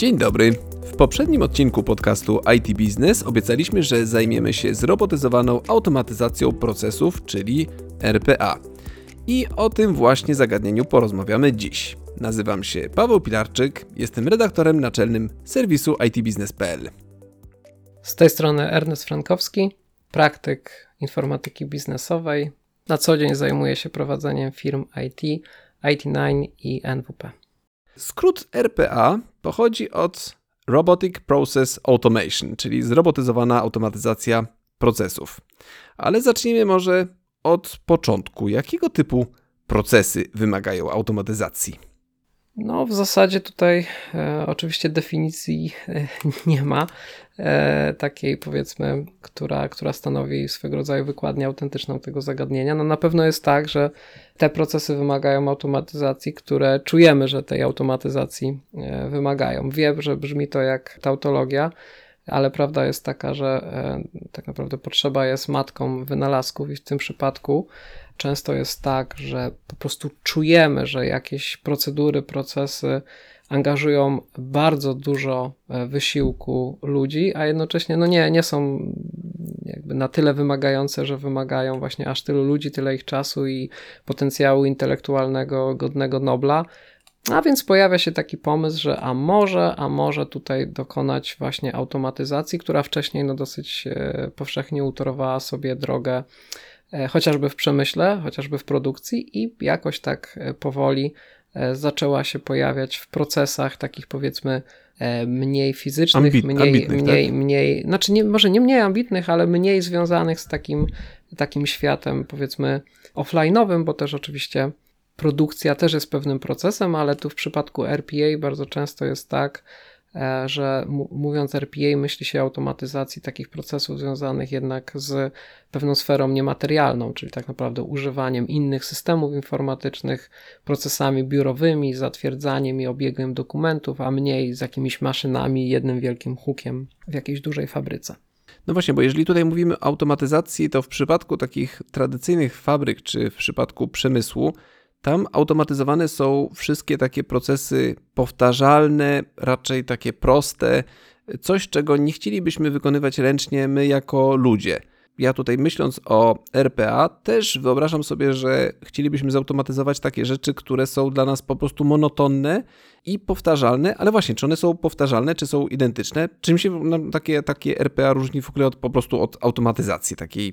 Dzień dobry. W poprzednim odcinku podcastu IT Business obiecaliśmy, że zajmiemy się zrobotyzowaną automatyzacją procesów, czyli RPA. I o tym właśnie zagadnieniu porozmawiamy dziś. Nazywam się Paweł Pilarczyk, jestem redaktorem naczelnym serwisu itbusiness.pl. Z tej strony Ernest Frankowski, praktyk informatyki biznesowej. Na co dzień zajmuję się prowadzeniem firm IT, IT9 i NWP. Skrót RPA pochodzi od Robotic Process Automation, czyli zrobotyzowana automatyzacja procesów. Ale zacznijmy może od początku. Jakiego typu procesy wymagają automatyzacji? No, w zasadzie tutaj e, oczywiście definicji e, nie ma takiej, powiedzmy, która, która stanowi swego rodzaju wykładnię autentyczną tego zagadnienia. No, na pewno jest tak, że te procesy wymagają automatyzacji, które czujemy, że tej automatyzacji e, wymagają. Wiem, że brzmi to jak tautologia, ale prawda jest taka, że e, tak naprawdę potrzeba jest matką wynalazków i w tym przypadku często jest tak, że po prostu czujemy, że jakieś procedury, procesy angażują bardzo dużo e, wysiłku ludzi, a jednocześnie no nie, nie są jakby na tyle wymagające, że wymagają właśnie aż tylu ludzi, tyle ich czasu i potencjału intelektualnego godnego Nobla. A więc pojawia się taki pomysł, że a może, a może tutaj dokonać właśnie automatyzacji, która wcześniej no dosyć e, powszechnie utorowała sobie drogę E, chociażby w przemyśle, chociażby w produkcji i jakoś tak powoli zaczęła się pojawiać w procesach takich powiedzmy mniej fizycznych, Ambit, mniej, ambitnych, mniej, tak? mniej, znaczy nie, może nie mniej ambitnych, ale mniej związanych z takim, takim światem powiedzmy offline'owym, bo też oczywiście produkcja też jest pewnym procesem, ale tu w przypadku RPA bardzo często jest tak, E, że mówiąc RPA myśli się o automatyzacji takich procesów związanych jednak z pewną sferą niematerialną, czyli tak naprawdę używaniem innych systemów informatycznych, procesami biurowymi, zatwierdzaniem i obiegiem dokumentów, a mniej z jakimiś maszynami, jednym wielkim hukiem w jakiejś dużej fabryce. No właśnie, bo jeżeli tutaj mówimy o automatyzacji, to w przypadku takich tradycyjnych fabryk czy w przypadku przemysłu, tam automatyzowane są wszystkie takie procesy powtarzalne, raczej takie proste, coś czego nie chcielibyśmy wykonywać ręcznie my jako ludzie. Ja tutaj myśląc o RPA, też wyobrażam sobie, że chcielibyśmy zautomatyzować takie rzeczy, które są dla nas po prostu monotonne i powtarzalne, ale właśnie, czy one są powtarzalne, czy są identyczne? Czym się takie, takie RPA różni w ogóle od, po prostu od automatyzacji takiej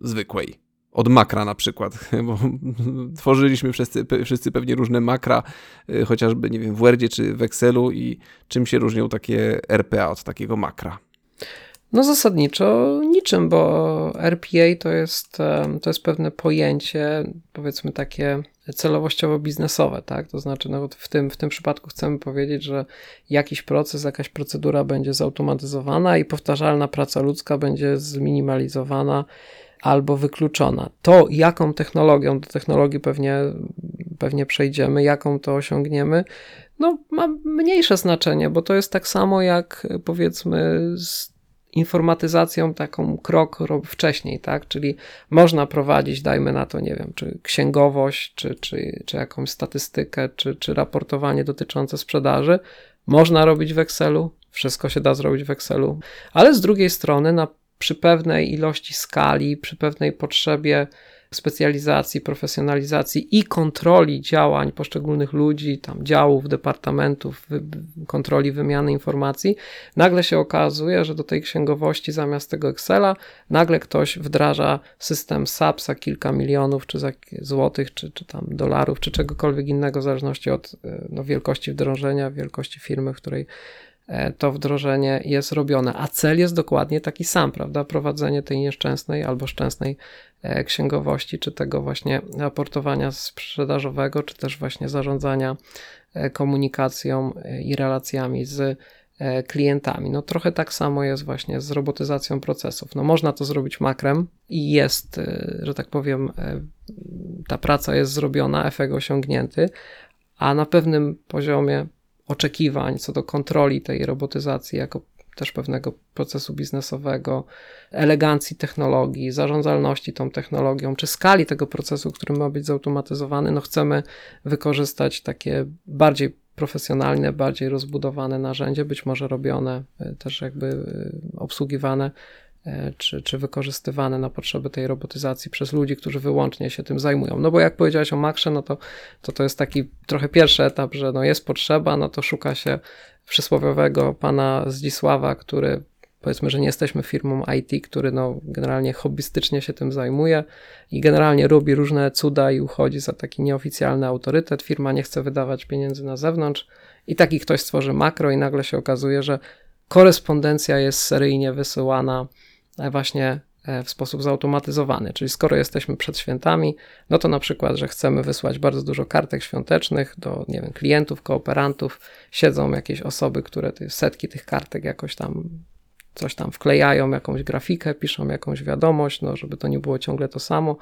zwykłej? Od makra na przykład, bo tworzyliśmy wszyscy, wszyscy pewnie różne makra, y, chociażby, nie wiem, w Wordzie czy w Excelu i czym się różnią takie RPA od takiego makra? No zasadniczo niczym, bo RPA to jest, to jest pewne pojęcie, powiedzmy takie celowościowo-biznesowe, tak? To znaczy, no w, tym, w tym przypadku chcemy powiedzieć, że jakiś proces, jakaś procedura będzie zautomatyzowana i powtarzalna praca ludzka będzie zminimalizowana albo wykluczona. To, jaką technologią, do technologii pewnie, pewnie przejdziemy, jaką to osiągniemy, no, ma mniejsze znaczenie, bo to jest tak samo jak powiedzmy z informatyzacją taką krok wcześniej, tak? Czyli można prowadzić, dajmy na to, nie wiem, czy księgowość, czy, czy, czy jakąś statystykę, czy, czy raportowanie dotyczące sprzedaży. Można robić w Excelu, wszystko się da zrobić w Excelu, ale z drugiej strony na przy pewnej ilości skali, przy pewnej potrzebie specjalizacji, profesjonalizacji i kontroli działań poszczególnych ludzi, tam działów, departamentów, kontroli wymiany informacji, nagle się okazuje, że do tej księgowości zamiast tego Excela nagle ktoś wdraża system SAP za kilka milionów, czy za złotych, czy, czy tam dolarów, czy czegokolwiek innego, w zależności od e, no, wielkości wdrożenia, wielkości firmy, w której to wdrożenie jest robione, a cel jest dokładnie taki sam, prawda? Prowadzenie tej nieszczęsnej albo szczęsnej e, księgowości, czy tego właśnie raportowania sprzedażowego, czy też właśnie zarządzania e, komunikacją i relacjami z klientami. No trochę tak samo jest właśnie z robotyzacją procesów. No można to zrobić makrem i jest, że tak powiem, ta praca jest zrobiona, efekt osiągnięty, a na pewnym poziomie oczekiwań co do kontroli tej robotyzacji jako też pewnego procesu biznesowego, elegancji technologii, zarządzalności tą technologią, czy skali tego procesu, który ma być zautomatyzowany, no chcemy wykorzystać takie bardziej profesjonalne, bardziej rozbudowane narzędzie, być może robione, też jakby obsługiwane czy, czy wykorzystywane na potrzeby tej robotyzacji przez ludzi, którzy wyłącznie się tym zajmują. No bo jak powiedziałeś o Makrze, no to, to to jest taki trochę pierwszy etap, że no jest potrzeba, no to szuka się przysłowiowego pana Zdzisława, który powiedzmy, że nie jesteśmy firmą IT, który no generalnie hobbystycznie się tym zajmuje i generalnie robi różne cuda i uchodzi za taki nieoficjalny autorytet. Firma nie chce wydawać pieniędzy na zewnątrz i taki ktoś stworzy makro i nagle się okazuje, że korespondencja jest seryjnie wysyłana e, właśnie e, w sposób zautomatyzowany. Czyli skoro jesteśmy przed świętami, no to na przykład, że chcemy wysłać bardzo dużo kartek świątecznych do, nie wiem, klientów, kooperantów, siedzą jakieś osoby, które setki tych kartek jakoś tam coś tam wklejają, jakąś grafikę, piszą jakąś wiadomość, no żeby to nie było ciągle to samo.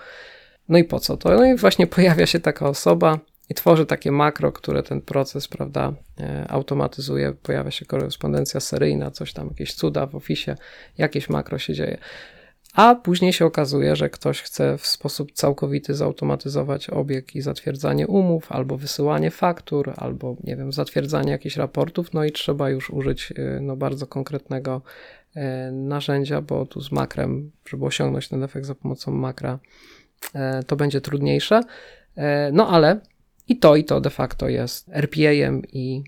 No i po co to? No i właśnie pojawia się taka osoba i tworzy takie makro, które ten proces, prawda, e, automatyzuje. Pojawia się korespondencja seryjna, coś tam, jakieś cuda w ofisie, jakieś makro się dzieje. A później się okazuje, że ktoś chce w sposób całkowity zautomatyzować obieg i zatwierdzanie umów, albo wysyłanie faktur, albo nie wiem, zatwierdzanie jakichś raportów, no i trzeba już użyć e, no, bardzo konkretnego E, narzędzia, bo tu z makrem, żeby osiągnąć ten efekt za pomocą makra, to będzie trudniejsze. No ale i to, i to de facto jest RPA-em i,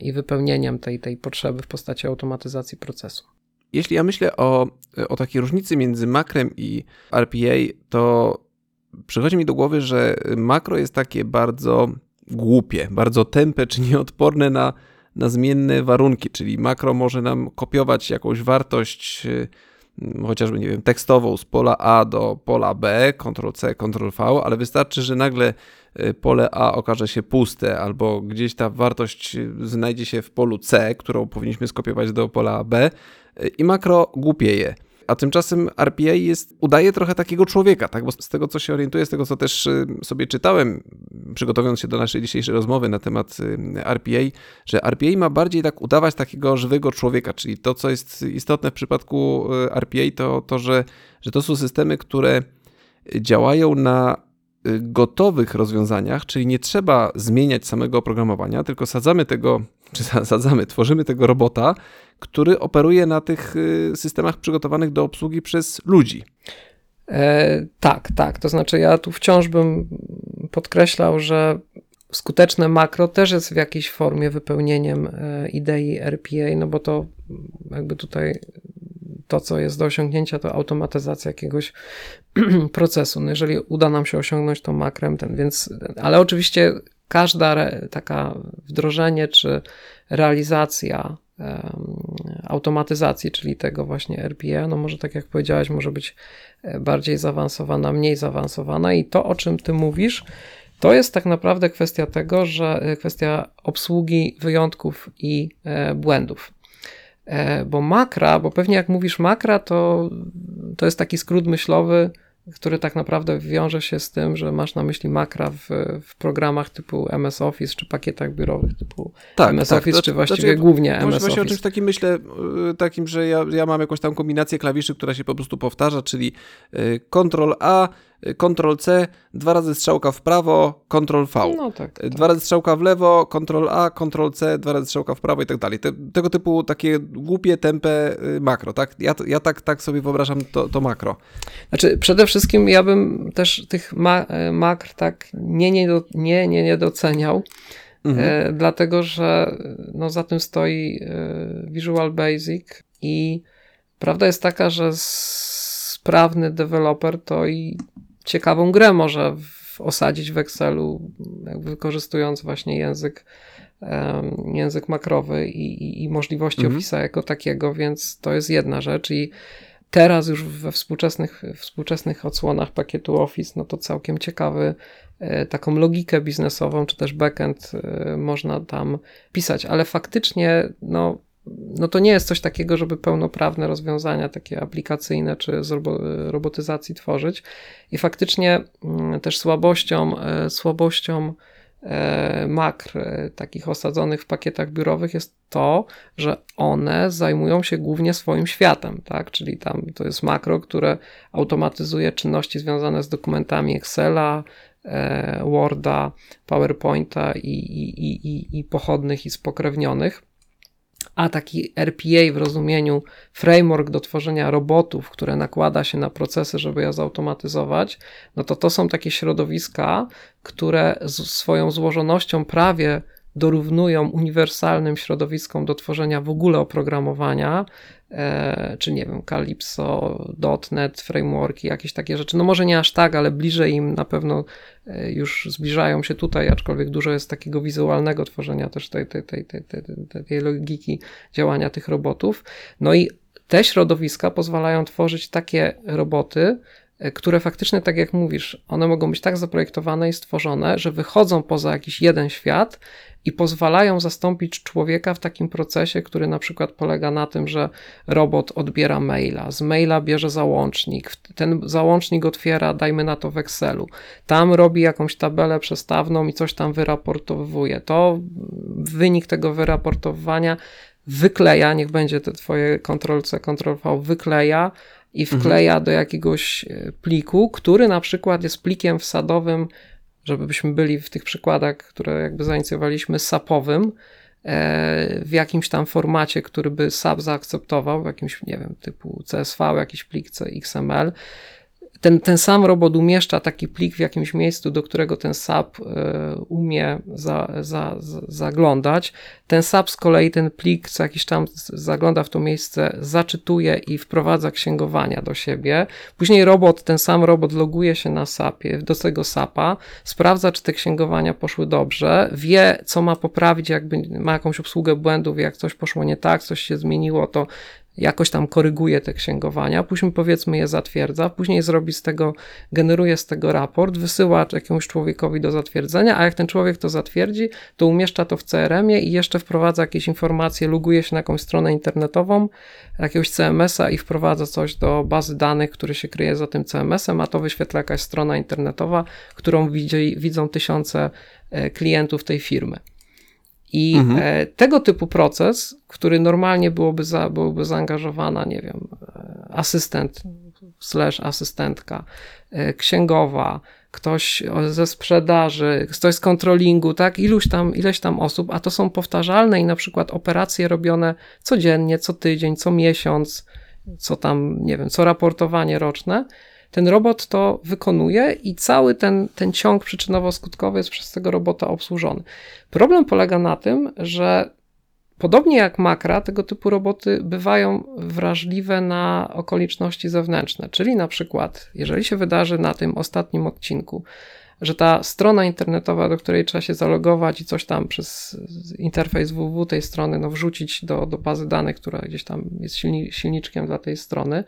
i wypełnieniem tej, tej potrzeby w postaci automatyzacji procesu. Jeśli ja myślę o, o takiej różnicy między makrem i RPA, to przychodzi mi do głowy, że makro jest takie bardzo głupie, bardzo tępe czy nieodporne na na zmienne warunki, czyli makro może nam kopiować jakąś wartość, y, chociażby, nie wiem, tekstową z pola A do pola B, Ctrl-C, Ctrl-V, ale wystarczy, że nagle pole A okaże się puste, albo gdzieś ta wartość y, znajdzie się w polu C, którą powinniśmy skopiować do pola B i makro głupieje a tymczasem RPA jest, udaje trochę takiego człowieka, tak? Bo z tego, co się orientuję, z tego, co też y, sobie czytałem, przygotowując się do naszej dzisiejszej rozmowy na temat y, RPA, że RPA ma bardziej tak udawać takiego żywego człowieka, czyli to, co jest istotne w przypadku y, RPA, to to, że, że to są systemy, które działają na gotowych rozwiązaniach, czyli nie trzeba zmieniać samego oprogramowania, tylko sadzamy tego, czy sadzamy, tworzymy tego robota, który operuje na tych y, systemach przygotowanych do obsługi przez ludzi. E, tak, tak. To znaczy, ja tu wciąż bym podkreślał, że skuteczne makro też jest w jakiejś formie wypełnieniem e, idei RPA, no bo to jakby tutaj to, co jest do osiągnięcia, to automatyzacja jakiegoś procesu. No jeżeli uda nam się osiągnąć to makrem, ten, więc, ale oczywiście każda re, taka wdrożenie czy realizacja automatyzacji, czyli tego właśnie RPA, no może tak jak powiedziałeś, może być e, bardziej zaawansowana, mniej zaawansowana i to, o czym ty mówisz, to jest tak naprawdę kwestia tego, że e, kwestia obsługi wyjątków i e, błędów. Bo makra, bo pewnie jak mówisz makra, to, to jest taki skrót myślowy, który tak naprawdę wiąże się z tym, że masz na myśli makra w, w programach typu MS Office czy pakietach biurowych typu tak, MS tak. Office, znaczy, czy właściwie znaczy, głównie MS Office. Właśnie o czymś takim myślę, y, takim, że ja, ja mam jakąś tam kombinację klawiszy, która się po prostu powtarza, czyli y, Ctrl A, Ctrl C, dwa razy strzałka w prawo, Ctrl V. No tak, tak. Dwa razy strzałka w lewo, Ctrl A, Ctrl C, dwa razy strzałka w prawo i tak dalej. Te, tego typu takie głupie, tempe y, makro, tak? Ja, ja tak, tak sobie wyobrażam to, to makro. Znaczy, przede wszystkim ja bym też tych ma e, makr tak nie, nie, nie, nie, nie doceniał. Mhm. E, dlatego, że no, za tym stoi e, Visual Basic i prawda jest taka, że sprawny deweloper to i ciekawą grę może osadzić w Excelu, wykorzystując właśnie język, język makrowy i, i, i możliwości mhm. Office'a jako takiego, więc to jest jedna rzecz i teraz już we współczesnych, współczesnych odsłonach pakietu Office, no to całkiem ciekawy e, taką logikę biznesową, czy też backend e, można tam pisać, ale faktycznie, no no to nie jest coś takiego, żeby pełnoprawne rozwiązania takie aplikacyjne czy z robotyzacji tworzyć. I faktycznie mm, też słabością, e, słabością e, makr e, takich osadzonych w pakietach biurowych jest to, że one zajmują się głównie swoim światem, tak? Czyli tam to jest makro, które automatyzuje czynności związane z dokumentami Excela, Worda, PowerPointa i, i, i, i pochodnych i spokrewnionych a taki RPA w rozumieniu framework do tworzenia robotów, które nakłada się na procesy, żeby je zautomatyzować, no to to są takie środowiska, które swoją złożonością prawie dorównują uniwersalnym środowiskom do tworzenia w ogóle oprogramowania, czy nie wiem, Calypso, .NET, frameworki, jakieś takie rzeczy. No może nie aż tak, ale bliżej im na pewno e, już zbliżają się tutaj, aczkolwiek dużo jest takiego wizualnego tworzenia też tej, tej, tej, tej, tej, tej logiki działania tych robotów. No i te środowiska pozwalają tworzyć takie roboty, e, które faktycznie, tak jak mówisz, one mogą być tak zaprojektowane i stworzone, że wychodzą poza jakiś jeden świat i pozwalają zastąpić człowieka w takim procesie, który na przykład polega na tym, że robot odbiera maila, z maila bierze załącznik, ten załącznik otwiera, dajmy na to w Excelu, tam robi jakąś tabelę przestawną i coś tam wyraportowuje. To wynik tego wyraportowania wykleja, niech będzie te twoje Ctrl-C, Ctrl-V, wykleja i wkleja mhm. do jakiegoś e, pliku, który na przykład jest plikiem wsadowym żebyśmy byli w tych przykładach, które jakby zainicjowaliśmy, sapowym, e, w jakimś tam formacie, który by SAP zaakceptował, w jakimś, nie wiem, typu CSV, jakiś plik XML, ten, ten sam robot umieszcza taki plik w jakimś miejscu, do którego ten SAP y, umie za, za, za, zaglądać. Ten SAP z kolei ten plik co jakiś tam zagląda w to miejsce, zaczytuje i wprowadza księgowania do siebie. Później robot, ten sam robot loguje się na SAPie, do tego SAPa, sprawdza, czy te księgowania poszły dobrze, wie, co ma poprawić, jakby ma jakąś obsługę błędów, jak coś poszło nie tak, coś się zmieniło, to jakoś tam koryguje te księgowania, później powiedzmy je zatwierdza, później zrobi z tego, generuje z tego raport, wysyła jakiemuś człowiekowi do zatwierdzenia, a jak ten człowiek to zatwierdzi, to umieszcza to w CRM-ie i jeszcze wprowadza jakieś informacje, loguje się na jakąś stronę internetową, jakiegoś CMS-a i wprowadza coś do bazy danych, który się kryje za tym CMS-em, a to wyświetla jakaś strona internetowa, którą widzi, widzą tysiące e, klientów tej firmy. I mhm. E, tego typu proces, który normalnie byłoby, za, byłoby zaangażowana, nie wiem, e, asystent slash asystentka, e, księgowa, ktoś ze sprzedaży, ktoś z kontrolingu, tak, iluś tam, ileś tam osób, a to są powtarzalne i na przykład operacje robione codziennie, co tydzień, co miesiąc, co tam, nie wiem, co raportowanie roczne, ten robot to wykonuje i cały ten, ten ciąg przyczynowo-skutkowy jest przez tego robota obsłużony. Problem polega na tym, że Podobnie jak makra, tego typu roboty bywają wrażliwe na okoliczności zewnętrzne, czyli na przykład, jeżeli się wydarzy na tym ostatnim odcinku, że ta strona internetowa, do której trzeba się zalogować i coś tam przez interfejs www tej strony no, wrzucić do, do bazy danych, która gdzieś tam jest silni, silniczkiem dla tej strony,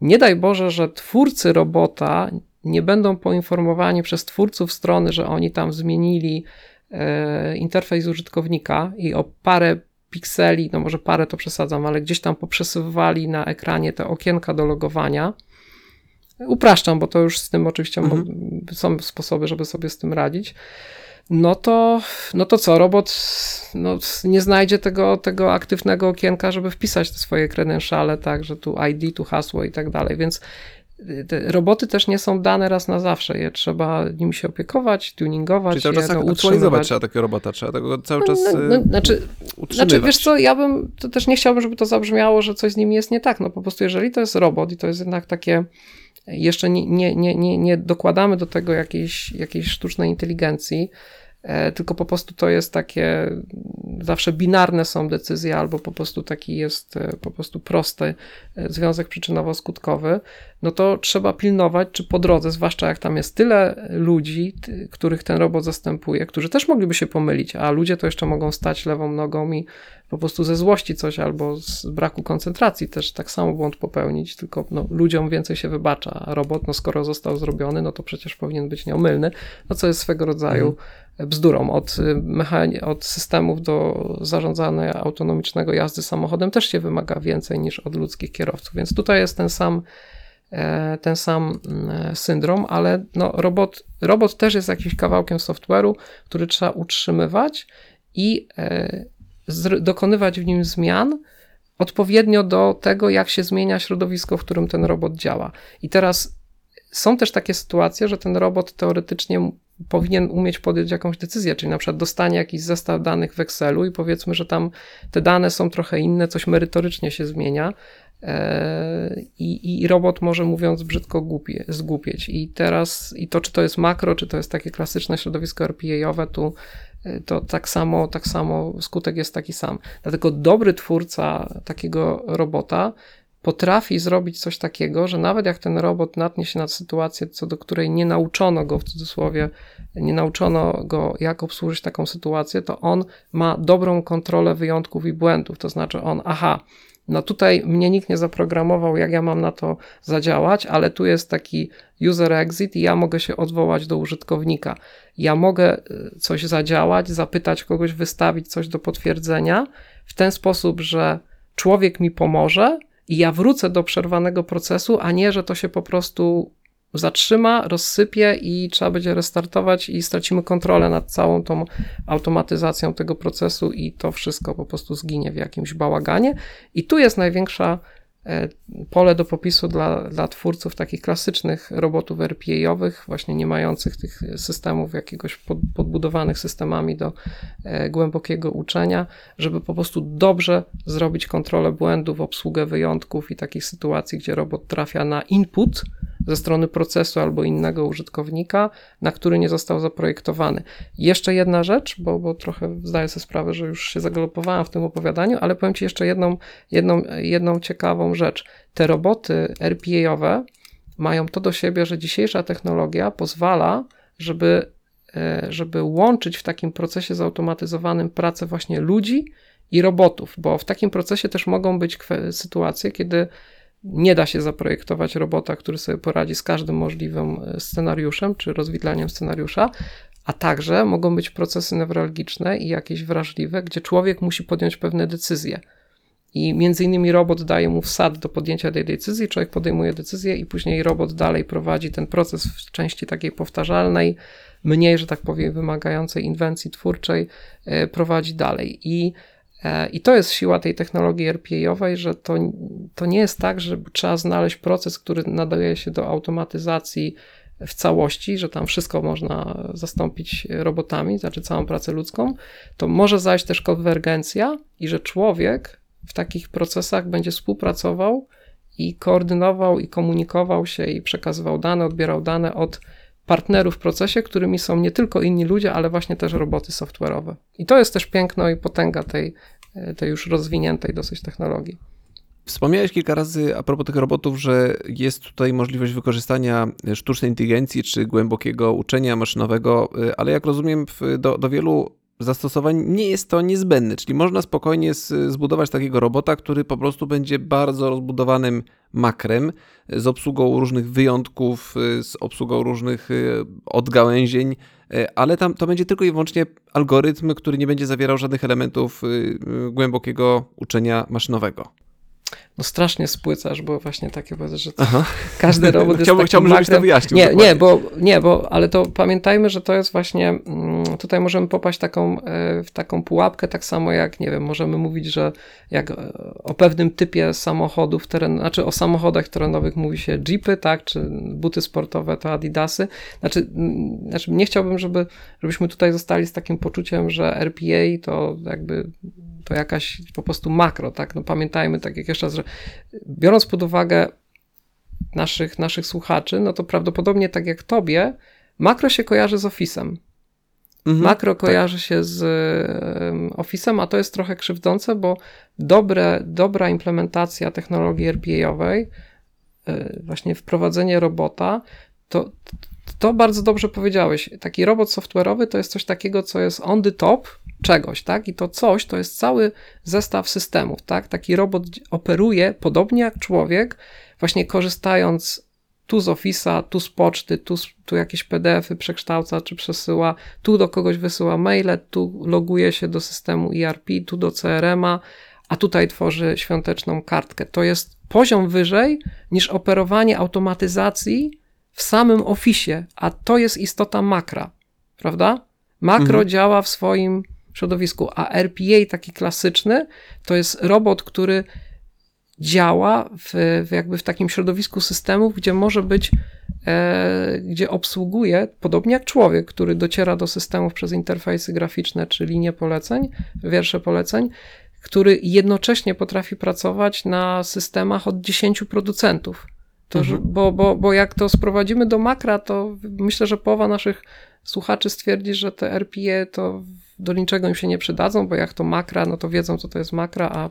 nie daj Boże, że twórcy robota nie będą poinformowani przez twórców strony, że oni tam zmienili e, interfejs użytkownika i o parę pikseli, no może parę to przesadzam, ale gdzieś tam poprzesuwali na ekranie te okienka do logowania. Upraszczam, bo to już z tym oczywiście mhm. są sposoby, żeby sobie z tym radzić no to, no to co, robot no, nie znajdzie tego, tego aktywnego okienka, żeby wpisać te swoje credentiale, tak, że tu ID, tu hasło i tak dalej, więc y, te roboty też nie są dane raz na zawsze, je trzeba nimi się opiekować, tuningować, Czyli cały czas je, no, aktualizować trzeba takiego robota, trzeba tego cały czas no, no, no, znaczy, utrzymywać. Znaczy, wiesz co, ja bym, to też nie chciałbym, żeby to zabrzmiało, że coś z nimi jest nie tak, no po prostu jeżeli to jest robot i to jest jednak takie jeszcze nie, nie, nie, nie, nie dokładamy do tego jakiejś, jakiejś sztucznej inteligencji, tylko po prostu to jest takie, zawsze binarne są decyzje, albo po prostu taki jest e, po prostu prosty e, związek przyczynowo-skutkowy, no to trzeba pilnować, czy po drodze, zwłaszcza jak tam jest tyle ludzi, których ten robot zastępuje, którzy też mogliby się pomylić, a ludzie to jeszcze mogą stać lewą nogą i po prostu ze złości coś albo z braku koncentracji też tak samo błąd popełnić, tylko no, ludziom więcej się wybacza, a robot, no skoro został zrobiony, no to przecież powinien być nieomylny, no co jest swego rodzaju mm. Bzdurą. Od, y, od systemów do zarządzania autonomicznego jazdy samochodem też się wymaga więcej niż od ludzkich kierowców, więc tutaj jest ten sam e, ten sam mm, syndrom, ale no, robot, robot też jest jakimś kawałkiem software'u, który trzeba utrzymywać i e, dokonywać w nim zmian odpowiednio do tego, jak się zmienia środowisko, w którym ten robot działa. I teraz są też takie sytuacje, że ten robot teoretycznie powinien umieć podjąć jakąś decyzję, czyli na przykład dostanie jakiś zestaw danych w Excelu i powiedzmy, że tam te dane są trochę inne, coś merytorycznie się zmienia, e, i, I, robot może, mówiąc brzydko, głupie, zgłupieć. I teraz, i to, czy to jest makro, czy to jest takie klasyczne środowisko RPA-owe, tu e, to tak samo, tak samo skutek jest taki sam. Dlatego dobry twórca takiego robota potrafi zrobić coś takiego, że nawet jak ten robot natnie się na sytuację, co do której nie nauczono go w cudzysłowie, nie nauczono go, jak obsłużyć taką sytuację, to on ma dobrą kontrolę wyjątków i błędów. To znaczy on, aha, no tutaj mnie nikt nie zaprogramował, jak ja mam na to zadziałać, ale tu jest taki user exit i ja mogę się odwołać do użytkownika. Ja mogę y, coś zadziałać, zapytać kogoś, wystawić coś do potwierdzenia w ten sposób, że człowiek mi pomoże, i ja wrócę do przerwanego procesu, a nie, że to się po prostu zatrzyma, rozsypie i trzeba będzie restartować i stracimy kontrolę nad całą tą automatyzacją tego procesu i to wszystko po prostu zginie w jakimś bałaganie. I tu jest największa pole do popisu dla, dla twórców takich klasycznych robotów RPA-owych, właśnie nie mających tych systemów jakiegoś pod, podbudowanych systemami do e, głębokiego uczenia, żeby po prostu dobrze zrobić kontrolę błędów, obsługę wyjątków i takich sytuacji, gdzie robot trafia na input, ze strony procesu albo innego użytkownika, na który nie został zaprojektowany. Jeszcze jedna rzecz, bo, bo trochę zdaję sobie sprawę, że już się zagalopowałem w tym opowiadaniu, ale powiem Ci jeszcze jedną, jedną, jedną ciekawą rzecz. Te roboty RPA-owe mają to do siebie, że dzisiejsza technologia pozwala, żeby, e, żeby łączyć w takim procesie zautomatyzowanym pracę właśnie ludzi i robotów, bo w takim procesie też mogą być sytuacje, kiedy nie da się zaprojektować robota, który sobie poradzi z każdym możliwym e, scenariuszem czy rozwidlaniem scenariusza, a także mogą być procesy newralgiczne i jakieś wrażliwe, gdzie człowiek musi podjąć pewne decyzje. I między innymi robot daje mu wsad do podjęcia tej decyzji, człowiek podejmuje decyzję i później robot dalej prowadzi ten proces w części takiej powtarzalnej, mniej, że tak powiem, wymagającej inwencji twórczej, e, prowadzi dalej. I I to jest siła tej technologii RPA-owej, że to, to nie jest tak, że trzeba znaleźć proces, który nadaje się do automatyzacji w całości, że tam wszystko można zastąpić robotami, znaczy całą pracę ludzką, to może zajść też konwergencja i że człowiek w takich procesach będzie współpracował i koordynował i komunikował się i przekazywał dane, odbierał dane od partnerów w procesie, którymi są nie tylko inni ludzie, ale właśnie też roboty software'owe. I to jest też piękno i potęga tej, tej już rozwiniętej dosyć technologii. Wspomniałeś kilka razy a propos tych robotów, że jest tutaj możliwość wykorzystania sztucznej inteligencji czy głębokiego uczenia maszynowego, ale jak rozumiem, do, do wielu zastosowań nie jest to niezbędne, czyli można spokojnie zbudować takiego robota, który po prostu będzie bardzo rozbudowanym makrem z obsługą różnych wyjątków, z obsługą różnych y, odgałęzień, y, ale tam to będzie tylko i wyłącznie algorytm, który nie będzie zawierał żadnych elementów y, głębokiego uczenia maszynowego no strasznie spłycasz, bo właśnie takie powiedzę, że każdy robot jest chciałbym, chciałbym, żebyś to wyjaśnił. Nie, nie, bo, nie, bo, ale to pamiętajmy, że to jest właśnie, mm, tutaj możemy popaść taką, e, w taką pułapkę, tak samo jak, nie wiem, możemy mówić, że jak e, o pewnym typie samochodów, teren, znaczy o samochodach terenowych mówi się jeepy, tak, czy buty sportowe to adidasy, znaczy, mm, znaczy nie chciałbym, żeby, żebyśmy tutaj zostali z takim poczuciem, że RPA to jakby to jakaś po prostu makro, tak? No pamiętajmy, tak jak jeszcze raz, że biorąc pod uwagę naszych, naszych słuchaczy, no to prawdopodobnie tak jak tobie, makro się kojarzy z Office'em. Mhm, makro tak. kojarzy tak. się z Office'em, a to jest trochę krzywdzące, bo dobre, dobra implementacja technologii RPA-owej, y, właśnie wprowadzenie robota, to, to bardzo dobrze powiedziałeś. Taki robot software'owy to jest coś takiego, co jest on the top czegoś, tak? I to coś to jest cały zestaw systemów, tak? Taki robot operuje podobnie jak człowiek, właśnie korzystając tu z Office'a, tu z poczty, tu, tu jakieś PDFy przekształca czy przesyła, tu do kogoś wysyła maile, tu loguje się do systemu ERP, tu do CRM-a, a tutaj tworzy świąteczną kartkę. To jest poziom wyżej niż operowanie automatyzacji w samym Office, a to jest istota makra, prawda? Makro mhm. działa w swoim środowisku, a RPA taki klasyczny to jest robot, który działa w, w jakby w takim środowisku systemów, gdzie może być, e, gdzie obsługuje, podobnie jak człowiek, który dociera do systemów przez interfejsy graficzne czy linie poleceń, wiersze poleceń, który jednocześnie potrafi pracować na systemach od 10 producentów. To, mhm. bo, bo, bo jak to sprowadzimy do makra, to myślę, że połowa naszych słuchaczy stwierdzi, że te RPE to do niczego im się nie przydadzą, bo jak to makra, no to wiedzą, co to jest makra, a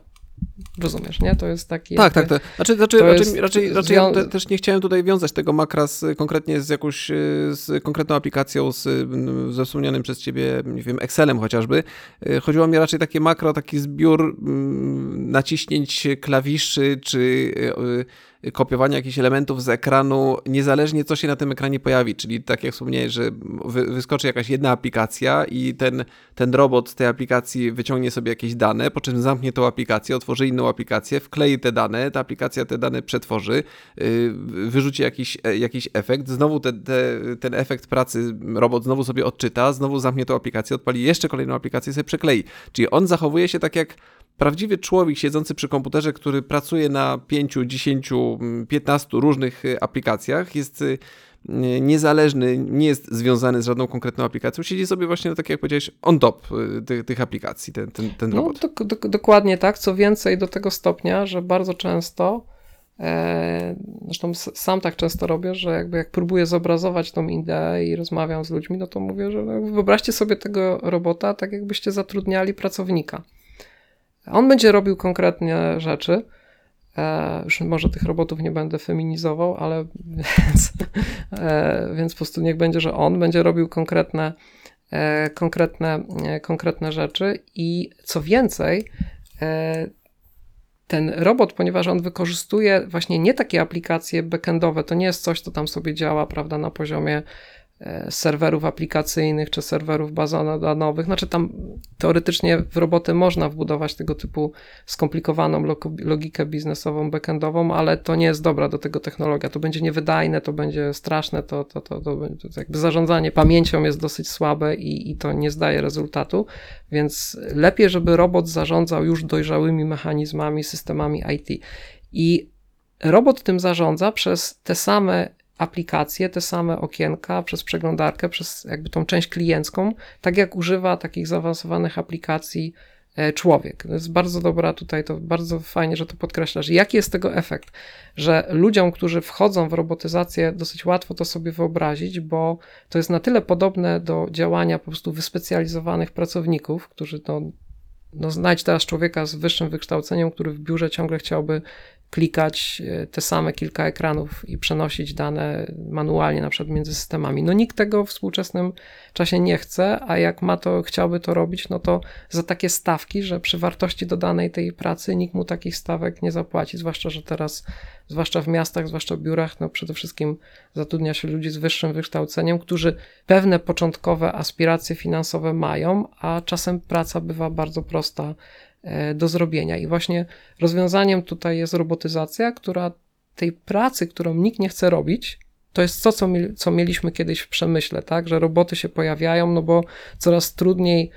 Rozumiesz, nie? To jest taki. Tak, tak. tak. Znaczy, znaczy, raczej, raczej, raczej ja te, też nie chciałem tutaj wiązać tego makra z, konkretnie z jakąś z konkretną aplikacją, z, ze wspomnianym przez ciebie, nie wiem, Excelem chociażby. Y, chodziło mi raczej takie makro, taki zbiór naciśnięć klawiszy, czy y, kopiowania jakichś elementów z ekranu, niezależnie co się na tym ekranie pojawi. Czyli tak jak wspomniałeś, że wyskoczy jakaś jedna aplikacja i ten, ten robot z tej aplikacji wyciągnie sobie jakieś dane, po czym zamknie tą aplikację, otworzy inną aplikację, wklei te dane, ta aplikacja te dane przetworzy, y, wyrzuci jakiś, e, jakiś efekt, znowu te, te, ten efekt pracy robot znowu sobie odczyta, znowu zamknie tą aplikację, odpali jeszcze kolejną aplikację i sobie przyklei. Czyli on zachowuje się tak jak prawdziwy człowiek siedzący przy komputerze, który pracuje na 5, 10, 15 różnych y, aplikacjach, jest y, niezależny, nie jest związany z żadną konkretną aplikacją, siedzi sobie właśnie, tak jak powiedziałeś, on top y, tych, tych aplikacji, ten, ten, ten no, robot. No, do, do, dokładnie tak, co więcej do tego stopnia, że bardzo często e, Zresztą sam tak często robię, że jakby jak próbuję zobrazować tą ideę i rozmawiam z ludźmi, no to mówię, że wyobraźcie sobie tego robota tak jakbyście zatrudniali pracownika. On będzie robił konkretnie rzeczy. E, już może tych robotów nie będę feminizował, ale więc, e, więc po prostu niech będzie, że on będzie robił konkretne, e, konkretne, e, konkretne rzeczy. I co więcej, e, ten robot, ponieważ on wykorzystuje właśnie nie takie aplikacje backendowe, to nie jest coś, co tam sobie działa, prawda, na poziomie E, serwerów aplikacyjnych czy serwerów bazowych. Znaczy tam teoretycznie w roboty można wbudować tego typu skomplikowaną logikę biznesową, backendową, ale to nie jest dobra do tego technologia. To będzie niewydajne, to będzie straszne, to, to, to, to, to jakby zarządzanie pamięcią jest dosyć słabe i, i to nie zdaje rezultatu, więc lepiej, żeby robot zarządzał już dojrzałymi mechanizmami, systemami IT. I robot tym zarządza przez te same aplikacje, te same okienka przez przeglądarkę, przez jakby tą część kliencką, tak jak używa takich zaawansowanych aplikacji e, człowiek. To jest bardzo dobra tutaj, to bardzo fajnie, że to podkreślasz. Jaki jest tego efekt? Że ludziom, którzy wchodzą w robotyzację, dosyć łatwo to sobie wyobrazić, bo to jest na tyle podobne do działania po prostu wyspecjalizowanych pracowników, którzy to no, znajdź teraz człowieka z wyższym wykształceniem, który w biurze ciągle chciałby klikać e, te same kilka ekranów i przenosić dane manualnie, na przykład między systemami. No nikt tego w współczesnym czasie nie chce, a jak ma to, chciałby to robić, no to za takie stawki, że przy wartości dodanej tej pracy nikt mu takich stawek nie zapłaci, zwłaszcza, że teraz, zwłaszcza w miastach, zwłaszcza w biurach, no przede wszystkim zatrudnia się ludzi z wyższym wykształceniem, którzy pewne początkowe aspiracje finansowe mają, a czasem praca bywa bardzo prosta do zrobienia. I właśnie rozwiązaniem tutaj jest robotyzacja, która tej pracy, którą nikt nie chce robić, to jest to, co, mi, co mieliśmy kiedyś w przemyśle, tak? Że roboty się pojawiają, no bo coraz trudniej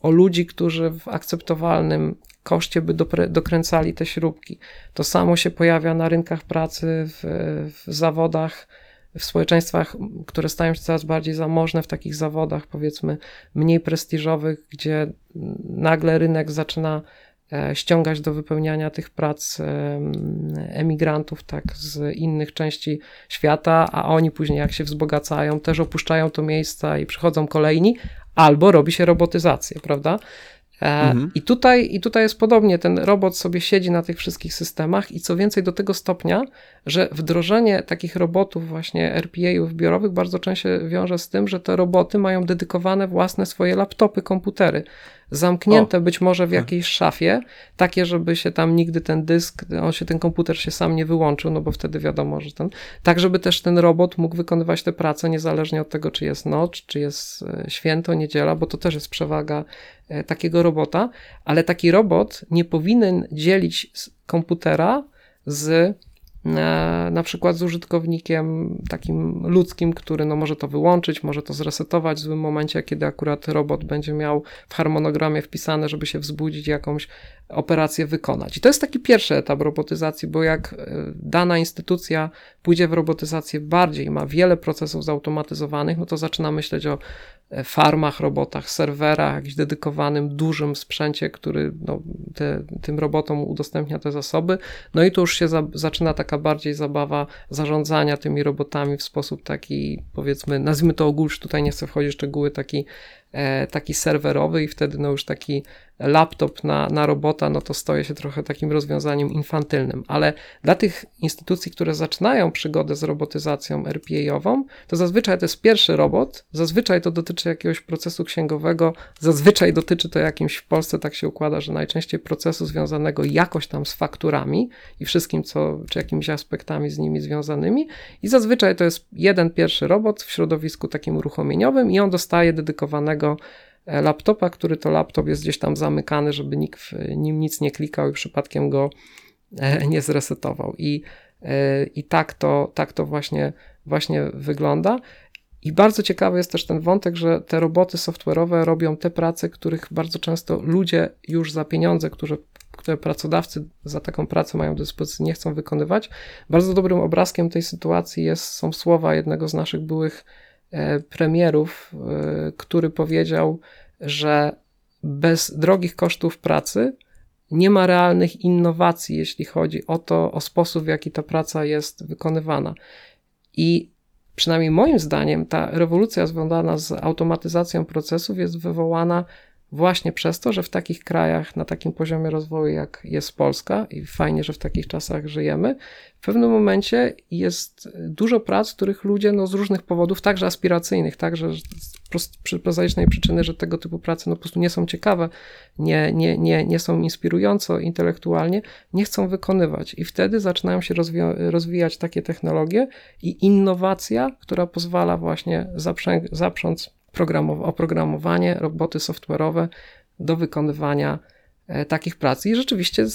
o ludzi, którzy w akceptowalnym koszcie by dopre, dokręcali te śrubki. To samo się pojawia na rynkach pracy, w, w zawodach w społeczeństwach, które stają się coraz bardziej zamożne w takich zawodach, powiedzmy, mniej prestiżowych, gdzie nagle rynek zaczyna e, ściągać do wypełniania tych prac emigrantów tak z innych części świata, a oni później jak się wzbogacają, też opuszczają to miejsca i przychodzą kolejni, albo robi się robotyzację, prawda? E, mhm. I, tutaj, I tutaj jest podobnie, ten robot sobie siedzi na tych wszystkich systemach i co więcej do tego stopnia, że wdrożenie takich robotów właśnie RPA-ów biurowych bardzo często się wiąże z tym, że te roboty mają dedykowane własne swoje laptopy, komputery zamknięte o. być może w jakiejś szafie, takie, żeby się tam nigdy ten dysk, on się, ten komputer się sam nie wyłączył, no bo wtedy wiadomo, że ten, tak żeby też ten robot mógł wykonywać tę pracę niezależnie od tego, czy jest noc, czy jest e, święto, niedziela, bo to też jest przewaga e, takiego robota, ale taki robot nie powinien dzielić komputera z na przykład z użytkownikiem takim ludzkim, który no może to wyłączyć, może to zresetować w złym momencie, kiedy akurat robot będzie miał w harmonogramie wpisane, żeby się wzbudzić jakąś operację wykonać. I to jest taki pierwszy etap robotyzacji, bo jak e, dana instytucja pójdzie w robotyzację bardziej, ma wiele procesów zautomatyzowanych, no to zaczyna myśleć o e, farmach, robotach, serwerach, jakimś dedykowanym, dużym sprzęcie, który no, te, tym robotom udostępnia te zasoby. No i tu już się za, zaczyna taka bardziej zabawa zarządzania tymi robotami w sposób taki, powiedzmy, nazwijmy to ogólnie, tutaj nie chcę wchodzić w szczegóły, taki E, taki serwerowy i wtedy no już taki laptop na, na robota, no to stoi się trochę takim rozwiązaniem infantylnym. Ale dla tych instytucji, które zaczynają przygodę z robotyzacją RPA-ową, to zazwyczaj to jest pierwszy robot, zazwyczaj to dotyczy jakiegoś procesu księgowego, zazwyczaj dotyczy to jakimś, w Polsce tak się układa, że najczęściej procesu związanego jakoś tam z fakturami i wszystkim, co, czy jakimiś aspektami z nimi związanymi i zazwyczaj to jest jeden pierwszy robot w środowisku takim uruchomieniowym i on dostaje dedykowanego laptopa, który to laptop jest gdzieś tam zamykany, żeby nikt w nim nic nie klikał i przypadkiem go e, nie zresetował. I, e, i tak, to, tak to właśnie, właśnie wygląda. I bardzo ciekawy jest też ten wątek, że te roboty software'owe robią te prace, których bardzo często ludzie już za pieniądze, które, które pracodawcy za taką pracę mają do dyspozycji, nie chcą wykonywać. Bardzo dobrym obrazkiem tej sytuacji jest, są słowa jednego z naszych byłych E, premierów, e, który powiedział, że bez drogich kosztów pracy nie ma realnych innowacji, jeśli chodzi o to, o sposób, w jaki ta praca jest wykonywana. I przynajmniej moim zdaniem ta rewolucja związana z automatyzacją procesów jest wywołana właśnie przez to, że w takich krajach na takim poziomie rozwoju, jak jest Polska, i fajnie, że w takich czasach żyjemy, w pewnym momencie jest dużo prac, których ludzie no, z różnych powodów, także aspiracyjnych, także z prozaicznej przyczyny, że tego typu prace no, po prostu nie są ciekawe, nie, nie, nie, nie są inspirująco intelektualnie, nie chcą wykonywać. I wtedy zaczynają się rozwijać takie technologie i innowacja, która pozwala właśnie zaprząc oprogramowanie, roboty software'owe do wykonywania e, takich prac. I rzeczywiście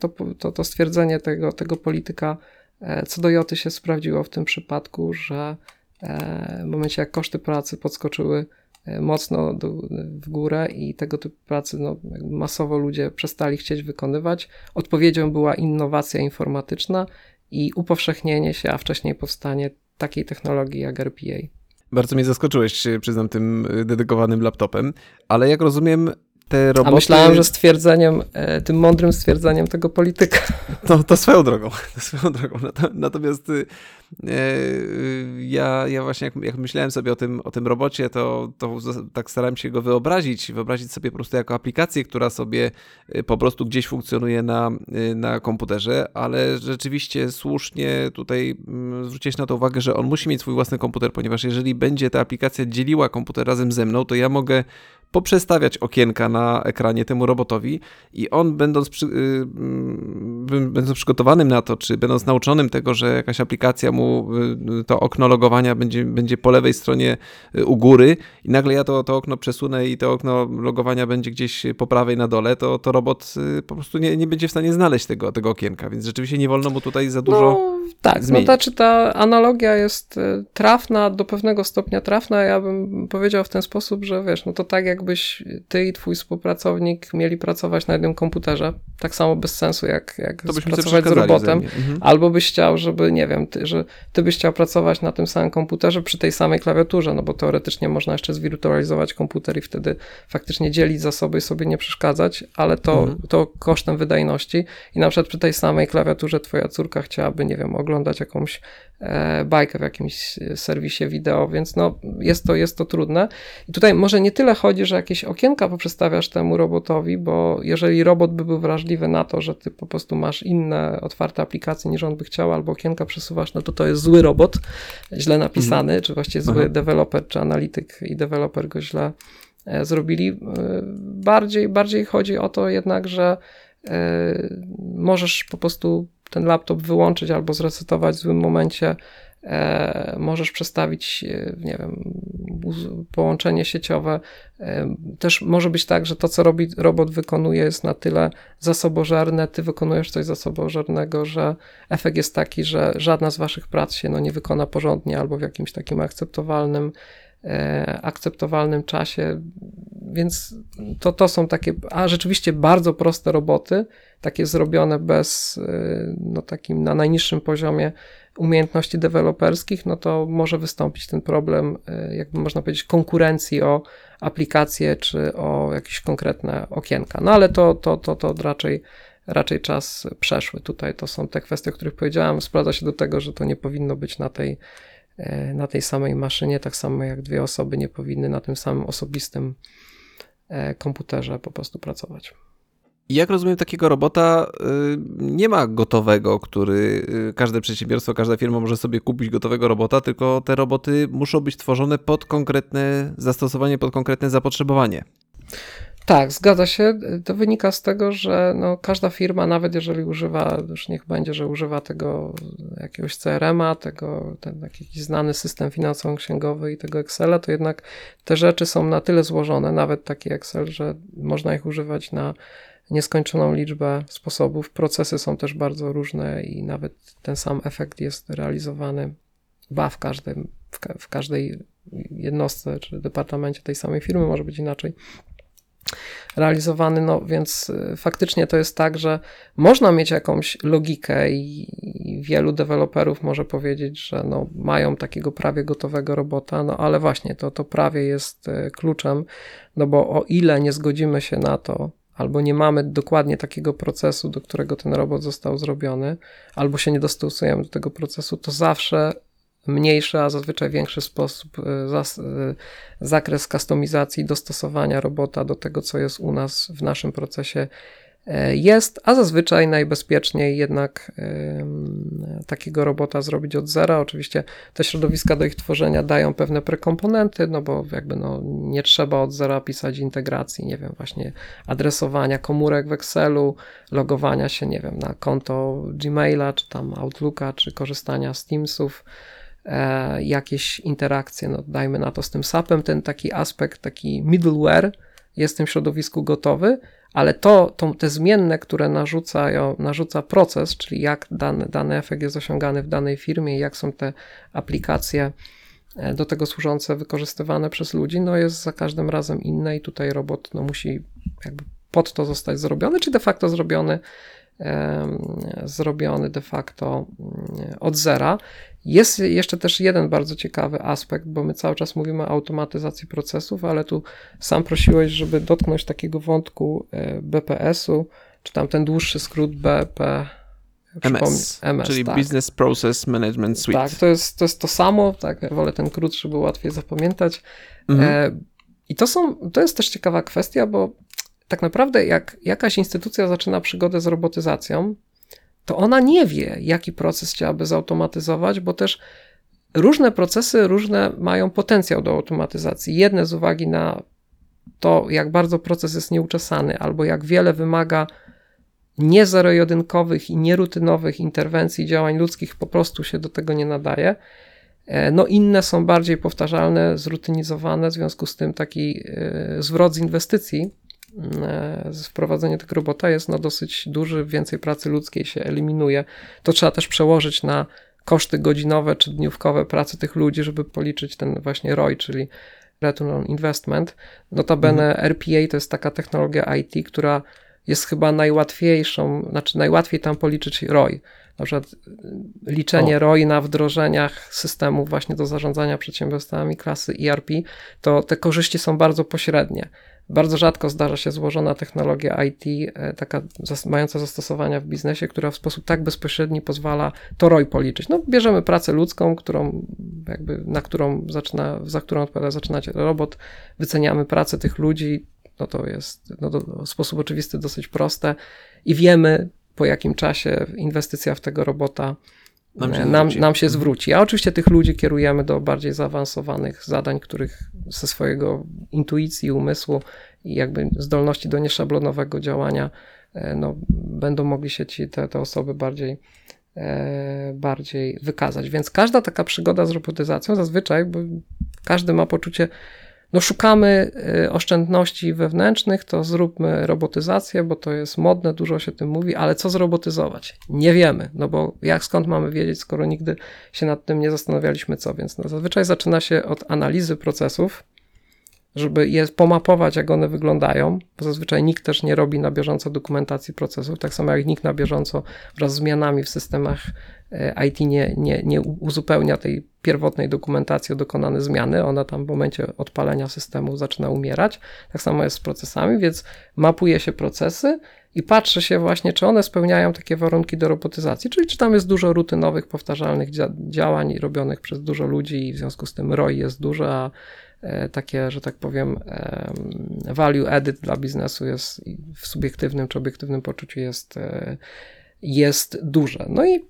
to, to, to stwierdzenie tego, tego polityka e, co do Joty się sprawdziło w tym przypadku, że e, w momencie jak koszty pracy podskoczyły mocno do, w górę i tego typu pracy no, masowo ludzie przestali chcieć wykonywać. Odpowiedzią była innowacja informatyczna i upowszechnienie się, a wcześniej powstanie takiej technologii jak RPA. Bardzo mnie zaskoczyłeś, przyznam, tym y, dedykowanym laptopem, ale jak rozumiem, te roboty... A myślałem, że stwierdzeniem, e, tym mądrym stwierdzeniem tego polityka. To, to swoją drogą, to swoją drogą. Natomiast y, e, ja, ja właśnie jak, jak, myślałem sobie o tym, o tym robocie, to, to tak starałem się go wyobrazić, wyobrazić sobie po prostu jako aplikację, która sobie y, po prostu gdzieś funkcjonuje na, na komputerze, ale rzeczywiście słusznie tutaj mm, zwrócić na to uwagę, że on musi mieć swój własny komputer, ponieważ jeżeli będzie ta aplikacja dzieliła komputer razem ze mną, to ja mogę poprzestawiać okienka na ekranie temu robotowi i on będąc, przy, yy, będąc przygotowanym na to, czy będąc nauczonym tego, że jakaś aplikacja mu yy, to okno logowania będzie, będzie po lewej stronie u góry i nagle ja to, to okno przesunę i to okno logowania będzie gdzieś po prawej na dole, to, to robot y, po prostu nie, nie będzie w stanie znaleźć tego, tego okienka, więc rzeczywiście nie wolno mu tutaj za dużo no, Tak, no zmienić. no znaczy ta analogia jest y, trafna, do pewnego stopnia trafna, ja bym powiedział w ten sposób, że wiesz, no to tak jak jakbyś ty i twój współpracownik mieli pracować na jednym komputerze, tak samo bez sensu jak, jak pracować z robotem, mhm. albo byś chciał, żeby, nie wiem, ty, że ty byś chciał pracować na tym samym komputerze przy tej samej klawiaturze, no bo teoretycznie można jeszcze zwirtualizować komputer i wtedy faktycznie dzielić zasoby i sobie nie przeszkadzać, ale to, mhm. to kosztem wydajności i na przykład przy tej samej klawiaturze twoja córka chciałaby, nie wiem, oglądać jakąś bajkę w jakimś serwisie wideo, więc no jest to, jest to trudne. I tutaj może nie tyle chodzi, że jakieś okienka poprzestawiasz temu robotowi, bo jeżeli robot by był wrażliwy na to, że ty po prostu masz inne otwarte aplikacje niż on by chciał, albo okienka przesuwasz, no to to jest zły robot, źle napisany, mhm. czy właściwie zły Aha. deweloper, czy analityk i deweloper go źle e, zrobili. E, bardziej, bardziej chodzi o to jednak, że e, możesz po prostu ten laptop wyłączyć albo zresetować w złym momencie E, możesz przestawić, e, nie wiem, połączenie sieciowe. E, też może być tak, że to, co robi, robot wykonuje, jest na tyle zasobożerne, ty wykonujesz coś zasobożernego, że efekt jest taki, że żadna z waszych prac się no, nie wykona porządnie albo w jakimś takim akceptowalnym akceptowalnym czasie. więc to, to są takie, a rzeczywiście bardzo proste roboty, takie zrobione bez, y, no takim na najniższym poziomie umiejętności deweloperskich, no to może wystąpić ten problem, y, jakby można powiedzieć, konkurencji o aplikacje czy o jakieś konkretne okienka. No ale to, to, to, to raczej, raczej czas przeszły. Tutaj to są te kwestie, o których powiedziałem. Sprawdza się do tego, że to nie powinno być na tej, na tej samej maszynie, tak samo jak dwie osoby nie powinny na tym samym osobistym komputerze po prostu pracować. Jak rozumiem, takiego robota y, nie ma gotowego, który każde przedsiębiorstwo, każda firma może sobie kupić gotowego robota, tylko te roboty muszą być tworzone pod konkretne zastosowanie, pod konkretne zapotrzebowanie. Tak, zgadza się. To wynika z tego, że no, każda firma, nawet jeżeli używa, już niech będzie, że używa tego jakiegoś CRM-a, tego, ten jakiś znany system finansowo-księgowy i tego Excela, to jednak te rzeczy są na tyle złożone, nawet taki Excel, że można ich używać na nieskończoną liczbę sposobów. Procesy są też bardzo różne i nawet ten sam efekt jest realizowany ba w, każdym, w, ka w każdej jednostce czy departamencie tej samej firmy, może być inaczej realizowany, no więc y, faktycznie to jest tak, że można mieć jakąś logikę i wielu deweloperów może powiedzieć, że no mają takiego prawie gotowego robota, no ale właśnie to, to prawie jest y, kluczem, no bo o ile nie zgodzimy się na to, albo nie mamy dokładnie takiego procesu, do którego ten robot został zrobiony, albo się nie dostosujemy do tego procesu, to zawsze mniejszy, a zazwyczaj większy sposób, e, e, zakres kustomizacji, dostosowania robota do tego, co jest u nas w naszym procesie E, jest, a zazwyczaj najbezpieczniej jednak takiego robota zrobić od zera. Oczywiście te środowiska do ich tworzenia dają pewne prekomponenty, no bo jakby no, nie trzeba od zera pisać integracji, nie wiem, właśnie adresowania komórek w Excelu, logowania się, nie wiem, na konto Gmaila, czy tam Outlooka, czy korzystania z Teamsów jakieś interakcje, no dajmy na to z tym SAP-em, ten taki aspekt, taki middleware jest w tym środowisku gotowy, ale to, to, te zmienne, które narzuca, narzuca proces, czyli jak dany, dany efekt jest osiągany w danej firmie, jak są te aplikacje e, do tego służące, wykorzystywane przez ludzi, no jest za każdym razem inne i tutaj robot no, musi jakby pod to zostać zrobiony, czy de facto zrobiony zrobiony de facto mm, od zera. Jest jeszcze też jeden bardzo ciekawy aspekt, bo my cały czas mówimy o automatyzacji procesów, ale tu sam prosiłeś, żeby dotknąć takiego wątku e, BPS-u, czy tam ten dłuższy skrót BP. MS, MS, czyli tak. Business Process Management Suite. Tak, to jest, to jest to samo, tak, wolę ten krótszy, by łatwiej zapamiętać. Mhm. E, I to, są, to jest też ciekawa kwestia, bo tak naprawdę jak jakaś instytucja zaczyna przygodę z robotyzacją, to ona nie wie, jaki proces chciałaby zautomatyzować, bo też różne procesy, różne mają potencjał do automatyzacji. Jedne z uwagi na to, jak bardzo proces jest nieuczesany, albo jak wiele wymaga nie zero-jedynkowych i nierutynowych interwencji działań ludzkich, po prostu się do tego nie nadaje. E, no inne są bardziej powtarzalne, zrutynizowane, w związku z tym taki e, zwrot z inwestycji wprowadzenie tego robota jest no dosyć duży, więcej pracy ludzkiej się eliminuje. To trzeba też przełożyć na koszty godzinowe czy dniówkowe pracy tych ludzi, żeby policzyć ten właśnie ROI, czyli Return on Investment. Notabene mhm. RPA to jest taka technologia IT, która jest chyba najłatwiejszą, znaczy najłatwiej tam policzyć ROI. Na przykład y, liczenie o. ROI na wdrożeniach systemów właśnie do zarządzania przedsiębiorstwami klasy ERP, to te korzyści są bardzo pośrednie. Bardzo rzadko zdarza się złożona technologia IT, e, taka mająca zastosowania w biznesie, która w sposób tak bezpośredni pozwala to ROI policzyć. No, bierzemy pracę ludzką, którą, jakby, na którą zaczyna, za którą odpowiada zaczynać robot, wyceniamy pracę tych ludzi, no to jest no w sposób oczywisty dosyć proste i wiemy, po jakim czasie inwestycja w tego robota nam się, nam, nam się zwróci. A oczywiście tych ludzi kierujemy do bardziej zaawansowanych zadań, których ze swojego intuicji, umysłu i jakby zdolności do nieszablonowego działania e, no, będą mogli się ci, te, te osoby bardziej, e, bardziej wykazać. Więc każda taka przygoda z robotyzacją zazwyczaj, bo każdy ma poczucie no szukamy y, oszczędności wewnętrznych, to zróbmy robotyzację, bo to jest modne, dużo się tym mówi, ale co zrobotyzować? Nie wiemy, no bo jak skąd mamy wiedzieć, skoro nigdy się nad tym nie zastanawialiśmy co, więc no zazwyczaj zaczyna się od analizy procesów, żeby je pomapować, jak one wyglądają, bo zazwyczaj nikt też nie robi na bieżąco dokumentacji procesów, tak samo jak nikt na bieżąco wraz z zmianami w systemach e, IT nie, nie, nie uzupełnia tej pierwotnej dokumentacji o dokonane zmiany, ona tam w momencie odpalenia systemu zaczyna umierać. Tak samo jest z procesami, więc mapuje się procesy i patrzy się właśnie, czy one spełniają takie warunki do robotyzacji, czyli czy tam jest dużo rutynowych, powtarzalnych działań robionych przez dużo ludzi i w związku z tym ROI jest duże, a takie, że tak powiem, value added dla biznesu jest w subiektywnym czy obiektywnym poczuciu jest, e, jest duże. No i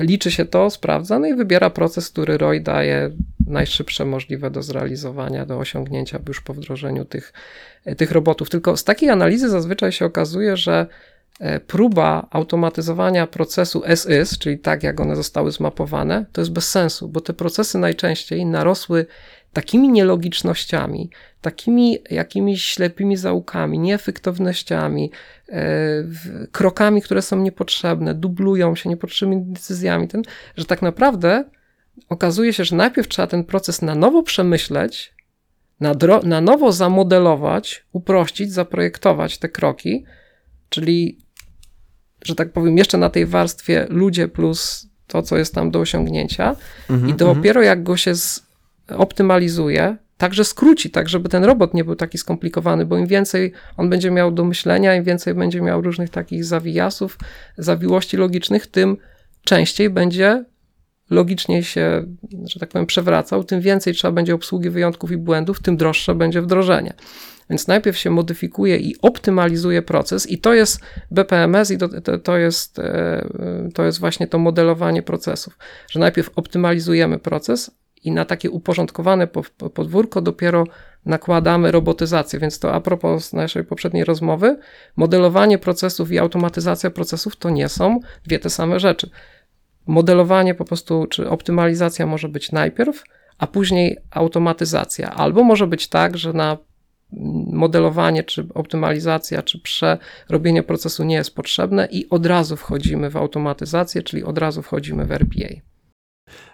liczy się to, sprawdza, no i wybiera proces, który ROI daje najszybsze możliwe do zrealizowania, do osiągnięcia już po wdrożeniu tych, tych robotów. Tylko z takiej analizy zazwyczaj się okazuje, że e, próba automatyzowania procesu as czyli tak jak one zostały zmapowane, to jest bez sensu, bo te procesy najczęściej narosły takimi nielogicznościami, takimi jakimiś ślepymi zaułkami, nieefektywnościami, e, krokami, które są niepotrzebne, dublują się niepotrzebnymi decyzjami, ten, że tak naprawdę okazuje się, że najpierw trzeba ten proces na nowo przemyśleć, na, na nowo zamodelować, uprościć, zaprojektować te kroki, czyli, że tak powiem, jeszcze na tej warstwie ludzie plus to, co jest tam do osiągnięcia, -hmm, i dopiero jak go się optymalizuje, także skróci, tak żeby ten robot nie był taki skomplikowany, bo im więcej on będzie miał do myślenia, im więcej będzie miał różnych takich zawijasów, zawiłości logicznych, tym częściej będzie logiczniej się, że tak powiem, przewracał, tym więcej trzeba będzie obsługi wyjątków i błędów, tym droższe będzie wdrożenie. Więc najpierw się modyfikuje i optymalizuje proces, i to jest BPMS, i to, to, jest, e, to jest właśnie to modelowanie procesów, że najpierw optymalizujemy proces, i na takie uporządkowane podwórko dopiero nakładamy robotyzację. Więc to a propos naszej poprzedniej rozmowy, modelowanie procesów i automatyzacja procesów to nie są dwie te same rzeczy. Modelowanie po prostu, czy optymalizacja może być najpierw, a później automatyzacja. Albo może być tak, że na modelowanie, czy optymalizacja, czy przerobienie procesu nie jest potrzebne i od razu wchodzimy w automatyzację, czyli od razu wchodzimy w RPA.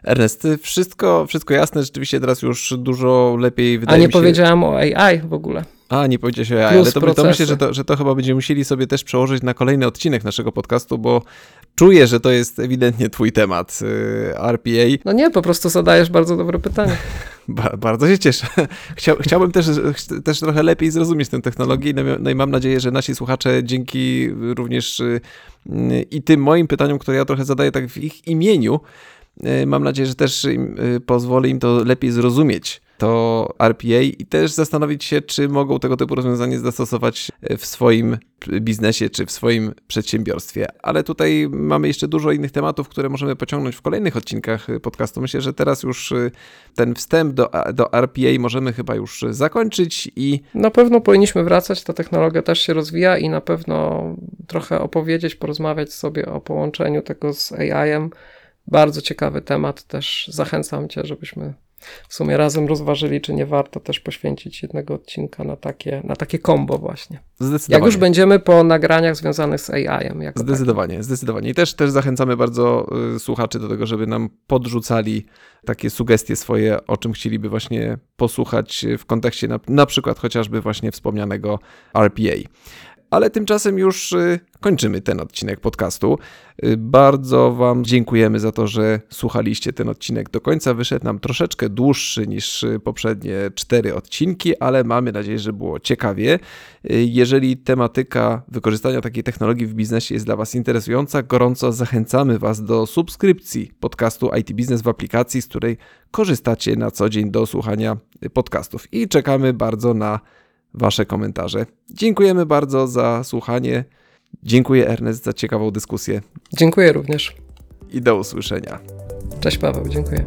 Ernest, wszystko, wszystko jasne, rzeczywiście teraz już dużo lepiej wydaje mi się... A nie powiedziałem o AI w ogóle. A, nie powiedziałeś o AI, ale to, to myślę, że to, że to chyba będziemy musieli sobie też przełożyć na kolejny odcinek naszego podcastu, bo czuję, że to jest ewidentnie twój temat, y, RPA. No nie, po prostu zadajesz bardzo dobre pytanie. Ba bardzo się cieszę. Chcia chciałbym też, też trochę lepiej zrozumieć tę technologię no, i mam nadzieję, że nasi słuchacze dzięki również y, i tym moim pytaniom, które ja trochę zadaję tak w ich imieniu, E, mam nadzieję, że też e, pozwoli im to lepiej zrozumieć to RPA i też zastanowić się, czy mogą tego typu rozwiązanie zastosować e, w swoim biznesie czy w swoim przedsiębiorstwie. Ale tutaj mamy jeszcze dużo innych tematów, które możemy pociągnąć w kolejnych odcinkach podcastu. Myślę, że teraz już ten wstęp do, do RPA możemy chyba już zakończyć i. Na pewno powinniśmy wracać, ta technologia też się rozwija i na pewno trochę opowiedzieć, porozmawiać sobie o połączeniu tego z AI-em bardzo ciekawy temat, też zachęcam Cię, żebyśmy w sumie razem rozważyli, czy nie warto też poświęcić jednego odcinka na takie, na takie kombo właśnie. Zdecydowanie. Jak już będziemy po nagraniach związanych z AI-em. zdecydowanie, taki. zdecydowanie. I też, też zachęcamy bardzo y, słuchaczy do tego, żeby nam podrzucali takie sugestie swoje, o czym chcieliby właśnie posłuchać w kontekście na, na przykład chociażby właśnie wspomnianego RPA ale tymczasem już y, kończymy ten odcinek podcastu. Y, bardzo Wam dziękujemy za to, że słuchaliście ten odcinek do końca. Wyszedł nam troszeczkę dłuższy niż y, poprzednie cztery odcinki, ale mamy nadzieję, że było ciekawie. Jeżeli tematyka wykorzystania takiej technologii w biznesie jest dla Was interesująca, gorąco zachęcamy Was do subskrypcji podcastu IT Business w aplikacji, z której korzystacie na co dzień do słuchania podcastów. I czekamy bardzo na Wasze komentarze. Dziękujemy bardzo za słuchanie. Dziękuję Ernest za ciekawą dyskusję. Dziękuję również. I do usłyszenia. Cześć Paweł, dziękuję.